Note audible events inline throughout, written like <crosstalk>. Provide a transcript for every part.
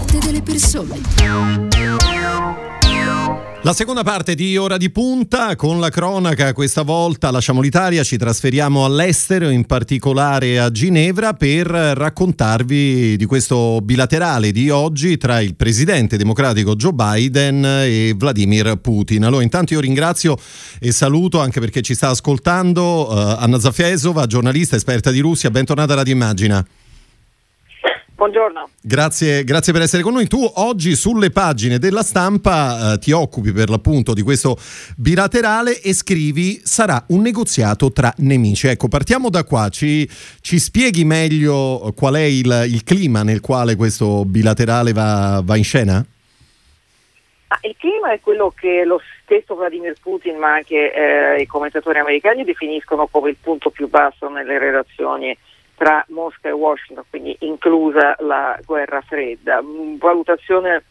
parte delle persone. La seconda parte di Ora di Punta con la cronaca, questa volta lasciamo l'Italia, ci trasferiamo all'estero, in particolare a Ginevra, per raccontarvi di questo bilaterale di oggi tra il presidente democratico Joe Biden e Vladimir Putin. Allora intanto io ringrazio e saluto anche perché ci sta ascoltando uh, Anna Zafiesova, giornalista esperta di Russia, bentornata a Radio Immagina. Buongiorno. Grazie, grazie, per essere con noi. Tu oggi sulle pagine della stampa eh, ti occupi per l'appunto di questo bilaterale e scrivi sarà un negoziato tra nemici. Ecco, partiamo da qua. Ci, ci spieghi meglio qual è il, il, clima nel quale questo bilaterale va, va in scena? Ah, il clima è quello che lo stesso Vladimir Putin, ma anche eh, i commentatori americani definiscono come il punto più basso nelle relazioni tra Mosca e Washington, quindi inclusa la guerra fredda. Mm, valutazione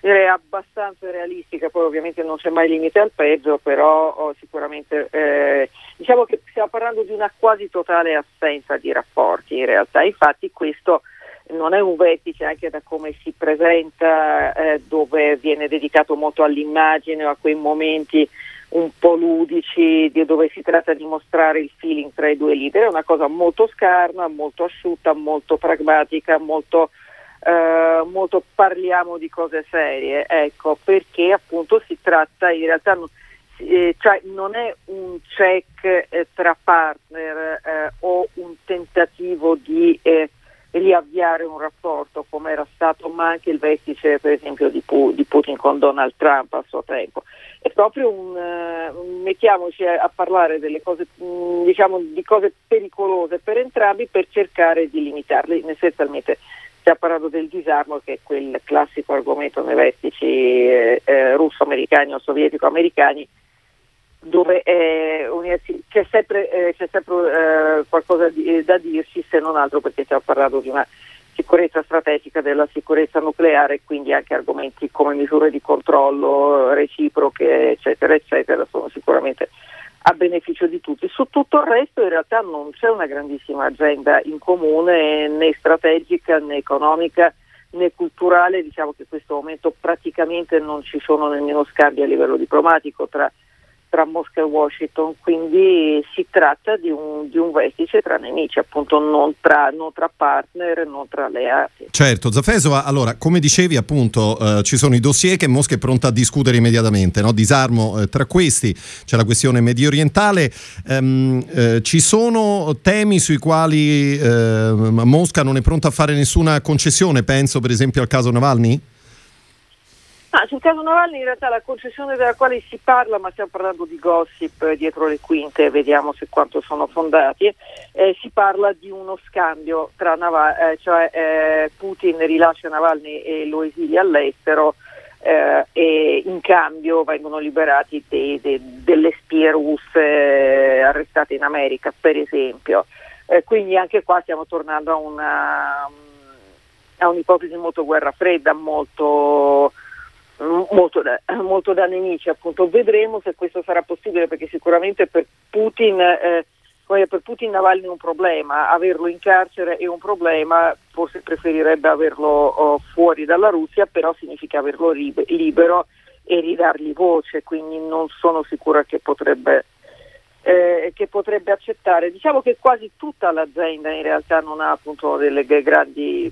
direi abbastanza realistica, poi ovviamente non c'è mai limite al peggio, però oh, sicuramente eh, diciamo che stiamo parlando di una quasi totale assenza di rapporti in realtà, infatti questo non è un vertice anche da come si presenta eh, dove viene dedicato molto all'immagine o a quei momenti un po' ludici dove si tratta di mostrare il feeling tra i due leader, è una cosa molto scarna, molto asciutta, molto pragmatica, molto, eh, molto parliamo di cose serie, ecco, perché appunto si tratta in realtà eh, cioè non è un check eh, tra partner eh, o un tentativo di eh, riavviare un rapporto come era stato ma anche il vertice per esempio di, Putin con Donald Trump a suo tempo è proprio un, uh, mettiamoci a, a, parlare delle cose, mh, mm, diciamo, di cose pericolose per entrambi per cercare di limitarle. Essenzialmente stiamo parlando del disarmo che è quel classico argomento nei vertici eh, eh, russo-americani o sovietico-americani dove eh, c'è sempre, eh, c'è sempre eh, qualcosa di, da dirsi se non altro perché stiamo parlando di una sicurezza strategica della sicurezza nucleare, quindi anche argomenti come misure di controllo reciproche, eccetera, eccetera, sono sicuramente a beneficio di tutti. Su tutto il resto in realtà non c'è una grandissima agenda in comune né strategica né economica né culturale, diciamo che in questo momento praticamente non ci sono nemmeno scambi a livello diplomatico tra tra Mosca e Washington, quindi si tratta di un, di un vertice tra nemici, appunto non tra, non tra, partner, non tra alleati. Certo, Zafesova, allora come dicevi appunto eh, ci sono i dossier che Mosca è pronta a discutere immediatamente, no? disarmo eh, tra questi, c'è la questione medio orientale, ehm, eh, ci sono temi sui quali eh, Mosca non è pronta a fare nessuna concessione, penso per esempio al caso Navalny? Ah, sul caso Navalny in realtà la concessione della quale si parla, ma stiamo parlando di gossip dietro le quinte, vediamo se quanto sono fondati, eh, si parla di uno scambio tra Navalny, eh, cioè eh, Putin rilascia Navalny e lo esilia all'estero eh, e in cambio vengono liberati dei, dei, delle spie russe eh, arrestate in America, per esempio. Eh, quindi anche qua stiamo tornando a, una, a un'ipotesi molto guerra fredda, molto molto da, <clears throat> molto da nemici, appunto. Vedremo se questo sarà possibile perché sicuramente per Putin, eh, per Putin Navalny è un problema, averlo in carcere è un problema, forse preferirebbe averlo oh, fuori dalla Russia, però significa averlo libe, libero e ridargli voce, quindi non sono sicura che potrebbe, eh, che potrebbe accettare. Diciamo che quasi tutta l'azienda in realtà non ha appunto delle grandi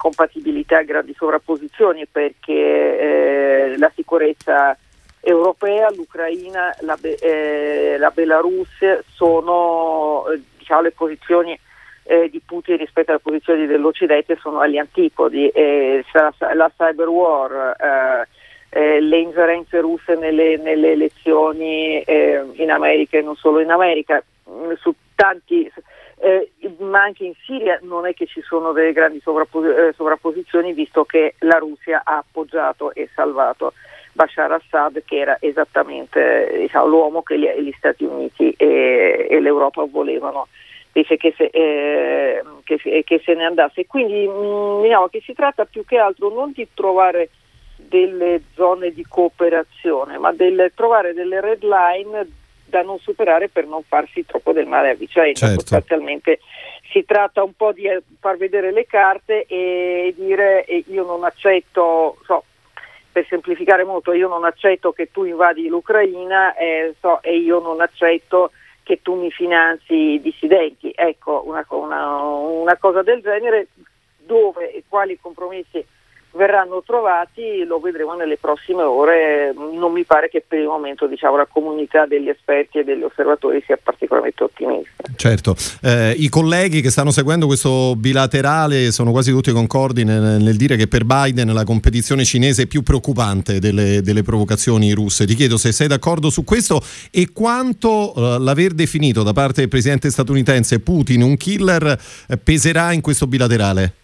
compatibilità, grandi sovrapposizioni perché eh, la sicurezza europea, l'Ucraina, la, eh, la Belarus sono eh, diciamo, le posizioni eh, di Putin rispetto alle posizioni dell'Occidente sono agli antipodi, la, la cyber war, eh, le ingerenze russe nelle, nelle elezioni in America e non solo in America, su tanti eh, ma anche in Siria non è che ci sono delle grandi sovrappos- eh, sovrapposizioni visto che la Russia ha appoggiato e salvato Bashar Assad che era esattamente diciamo, l'uomo che gli, gli Stati Uniti e, e, l'Europa volevano invece che se, eh, che, che se, ne andasse. Quindi mh, mm, diciamo che si tratta più che altro non di trovare delle zone di cooperazione, ma di trovare delle red line da non superare per non farsi troppo del male a vicenda. Certo. Sostanzialmente si tratta un po' di eh, far vedere le carte e dire eh, io non accetto, so, per semplificare molto, io non accetto che tu invadi l'Ucraina eh, so, e io non accetto che tu mi finanzi i dissidenti. Ecco, una, una, una cosa del genere dove e quali compromessi verranno trovati lo vedremo nelle prossime ore. Non mi pare che per il momento diciamo, la comunità degli esperti e degli osservatori sia particolarmente ottimista. Certo, eh, i colleghi che stanno seguendo questo bilaterale sono quasi tutti concordi nel, nel dire che per Biden la competizione cinese è più preoccupante delle, delle, provocazioni russe. Ti chiedo se sei d'accordo su questo e quanto eh, l'aver definito da parte del presidente statunitense Putin un killer eh, peserà in questo bilaterale.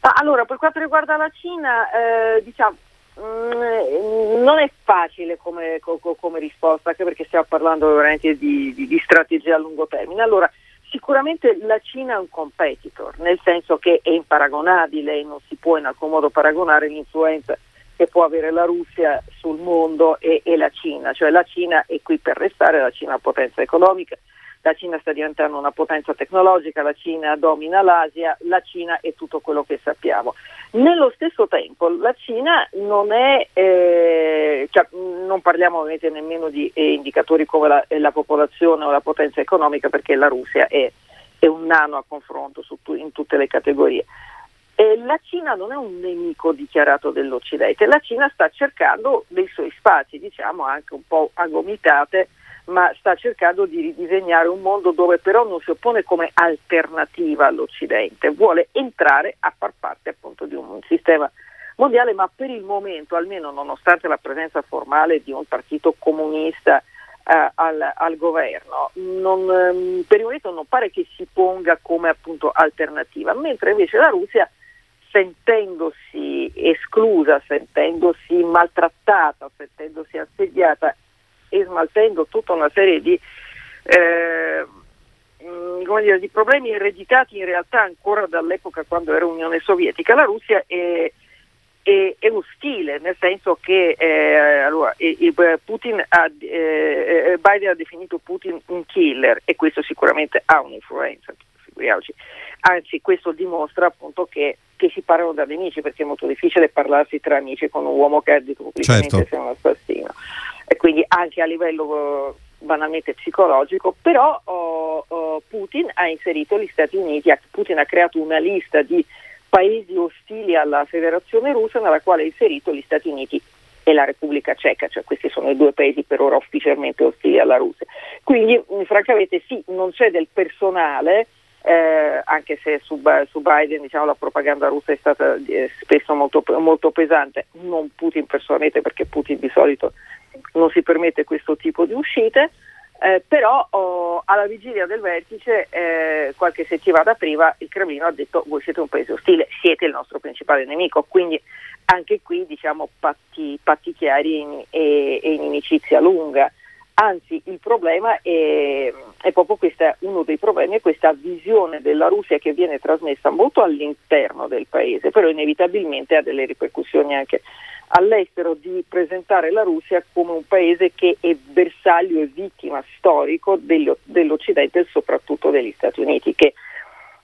Allora, per quanto riguarda la Cina, eh, diciamo, mh, mm, non è facile come, co, come, risposta, anche perché stiamo parlando veramente di, di, di, strategia a lungo termine. Allora, sicuramente la Cina è un competitor, nel senso che è imparagonabile e non si può in alcun modo paragonare l'influenza che può avere la Russia sul mondo e, e la Cina, cioè la Cina è qui per restare, la Cina è una potenza economica, la Cina sta diventando una potenza tecnologica, la Cina domina l'Asia, la Cina è tutto quello che sappiamo. Nello stesso tempo la Cina non è, eh, cioè, non parliamo ovviamente nemmeno di eh, indicatori come la, la, popolazione o la potenza economica perché la Russia è, è un nano a confronto su, in tutte le categorie. E la Cina non è un nemico dichiarato dell'Occidente, la Cina sta cercando dei suoi spazi, diciamo anche un po' a gomitate, ma sta cercando di ridisegnare un mondo dove però non si oppone come alternativa all'Occidente, vuole entrare a far parte appunto di un sistema mondiale, ma per il momento, almeno nonostante la presenza formale di un partito comunista eh, al, al, governo, non, ehm, per il momento non pare che si ponga come appunto alternativa, mentre invece la Russia sentendosi esclusa, sentendosi maltrattata, sentendosi assediata e smaltendo tutta una serie di, eh, mm, dire, di, problemi ereditati in realtà ancora dall'epoca quando era Unione Sovietica. La Russia è, è, è ostile, nel senso che eh, allora, ha, eh, Biden ha definito Putin un killer e questo sicuramente ha un'influenza, figuriamoci. Anzi, questo dimostra appunto che, che, si parlano da nemici, perché è molto difficile parlarsi tra amici con un uomo che ha detto pubblicamente certo. un assassino e quindi anche a livello eh, banalmente psicologico, però oh, oh, Putin ha inserito gli Stati Uniti, Putin ha creato una lista di paesi ostili alla Federazione russa nella quale ha inserito gli Stati Uniti e la Repubblica Ceca, cioè questi sono i due paesi per ora ufficialmente ostili alla Russia. Quindi francamente sì, non c'è del personale, eh, anche se su, su Biden diciamo, la propaganda russa è stata eh, spesso molto, molto pesante, non Putin personalmente perché Putin di solito non si permette questo tipo di uscite, eh, però oh, alla vigilia del vertice, eh, qualche settimana prima, il Cremlino ha detto voi siete un paese ostile, siete il nostro principale nemico, quindi anche qui diciamo patti, patti chiari e, e inimicizia lunga. Anzi, il problema è, è proprio questa, uno dei problemi è questa visione della Russia che viene trasmessa molto all'interno del paese, però inevitabilmente ha delle ripercussioni anche all'estero di presentare la Russia come un paese che è bersaglio e vittima storico dell'Occidente e soprattutto degli Stati Uniti, che,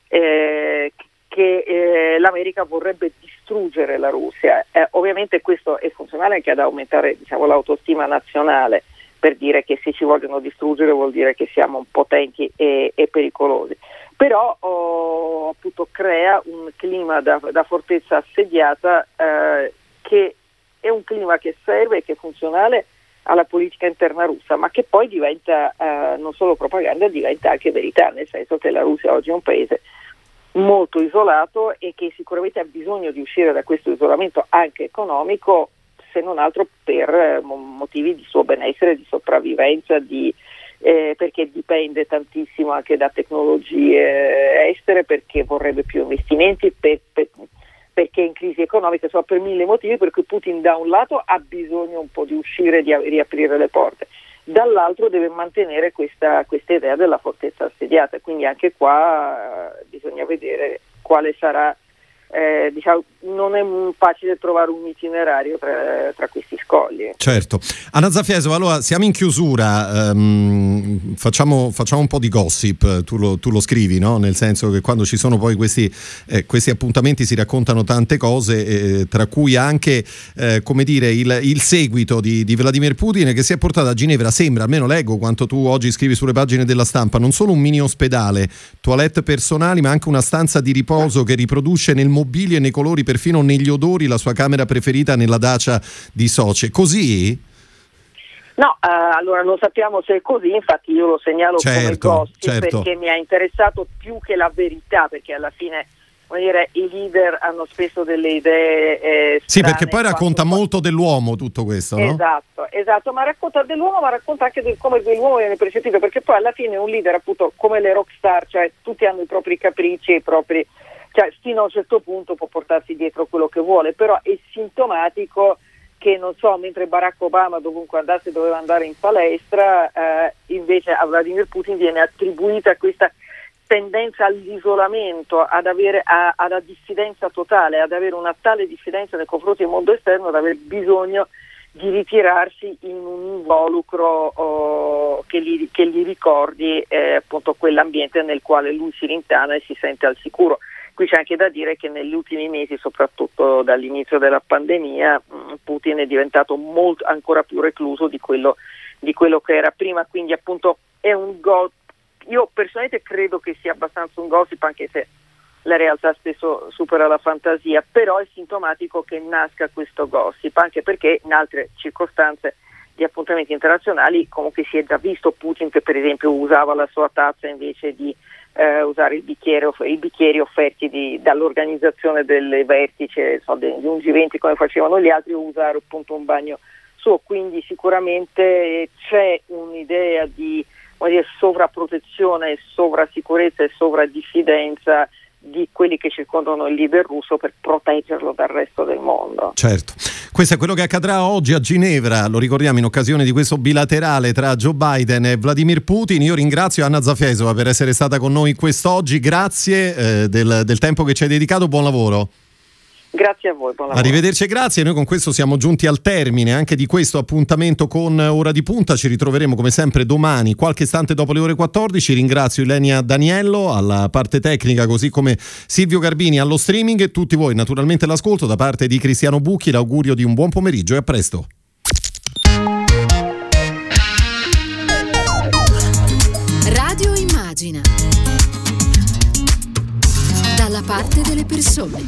eh, che eh, l'America vorrebbe distruggere la Russia. Eh, ovviamente questo è funzionale anche ad aumentare diciamo, l'autostima nazionale per dire che se ci vogliono distruggere vuol dire che siamo potenti e, e pericolosi. Però oh, appunto crea un clima da, da fortezza assediata eh, che è un clima che serve e che è funzionale alla politica interna russa, ma che poi diventa eh, non solo propaganda, diventa anche verità, nel senso che la Russia oggi è un paese molto isolato e che sicuramente ha bisogno di uscire da questo isolamento anche economico, se non altro per eh, motivi di suo benessere, di sopravvivenza, di, eh, perché dipende tantissimo anche da tecnologie estere, perché vorrebbe più investimenti, per, per, perché è in crisi economica, insomma per mille motivi per cui Putin da un lato ha bisogno un po' di uscire e di riaprire le porte, dall'altro deve mantenere questa, questa idea della fortezza assediata, quindi anche qua eh, bisogna vedere quale sarà eh, diciamo, non è facile trovare un itinerario tra, tra questi scogli. Certo. Anna Zafiesova, allora siamo in chiusura, um, facciamo, facciamo, un po' di gossip, tu lo, tu lo scrivi, no? nel senso che quando ci sono poi questi, eh, questi appuntamenti si raccontano tante cose, eh, tra cui anche eh, come dire, il, il seguito di, di, Vladimir Putin che si è portato a Ginevra, sembra, almeno leggo quanto tu oggi scrivi sulle pagine della stampa, non solo un mini ospedale, toilette personali, ma anche una stanza di riposo che riproduce nel mobilio e nei colori, perfino negli odori, la sua camera preferita nella dacia di Soce. Così? No, uh, allora non sappiamo se è così, infatti io lo segnalo certo, come gossip certo. perché mi ha interessato più che la verità, perché alla fine dire, i leader hanno spesso delle idee. Eh, sì, perché poi racconta quanto... molto dell'uomo tutto questo, no? Esatto, esatto, ma racconta dell'uomo, ma racconta anche di come l'uomo viene percepito, perché poi alla fine un leader, appunto, come le rockstar, cioè tutti hanno i propri capricci, i propri cioè fino a un certo punto può portarsi dietro quello che vuole, però è sintomatico che non so, mentre Barack Obama dovunque andasse doveva andare in palestra, eh, invece a Vladimir Putin viene attribuita questa tendenza all'isolamento, ad avere, a, alla diffidenza totale, ad avere una tale diffidenza nei confronti del mondo esterno, ad aver bisogno di ritirarsi in un involucro oh, che, gli, che, gli, ricordi eh, appunto quell'ambiente nel quale lui si rintana e si sente al sicuro. Qui c'è anche da dire che negli ultimi mesi, soprattutto dall'inizio della pandemia, mm, Putin è diventato molto, ancora più recluso di quello, di quello che era prima, quindi appunto è un gossip. Io personalmente credo che sia abbastanza un gossip, anche se la realtà spesso supera la fantasia, però è sintomatico che nasca questo gossip, anche perché in altre circostanze di appuntamenti internazionali comunque si è già visto Putin che per esempio usava la sua tazza invece di eh, usare bicchiere, i bicchieri offerti di, dall'organizzazione del vertice so, di un G20 come facevano gli altri o usare appunto un bagno suo, quindi sicuramente c'è un'idea di dire, sovrapprotezione, sovrasicurezza e sovradiffidenza di quelli che circondano il leader russo per proteggerlo dal resto del mondo. Certo. Questo è quello che accadrà oggi a Ginevra, lo ricordiamo in occasione di questo bilaterale tra Joe Biden e Vladimir Putin. Io ringrazio Anna Zafesova per essere stata con noi quest'oggi, grazie eh, del, del tempo che ci hai dedicato, buon lavoro. Grazie a voi, buon lavoro. Arrivederci e grazie. Noi con questo siamo giunti al termine anche di questo appuntamento con Ora di Punta. Ci ritroveremo come sempre domani, qualche istante dopo le ore 14. Ringrazio Ilenia Daniello alla parte tecnica, così come Silvio Garbini allo streaming e tutti voi naturalmente l'ascolto da parte di Cristiano Bucchi. L'augurio di un buon pomeriggio e a presto. Delle persone.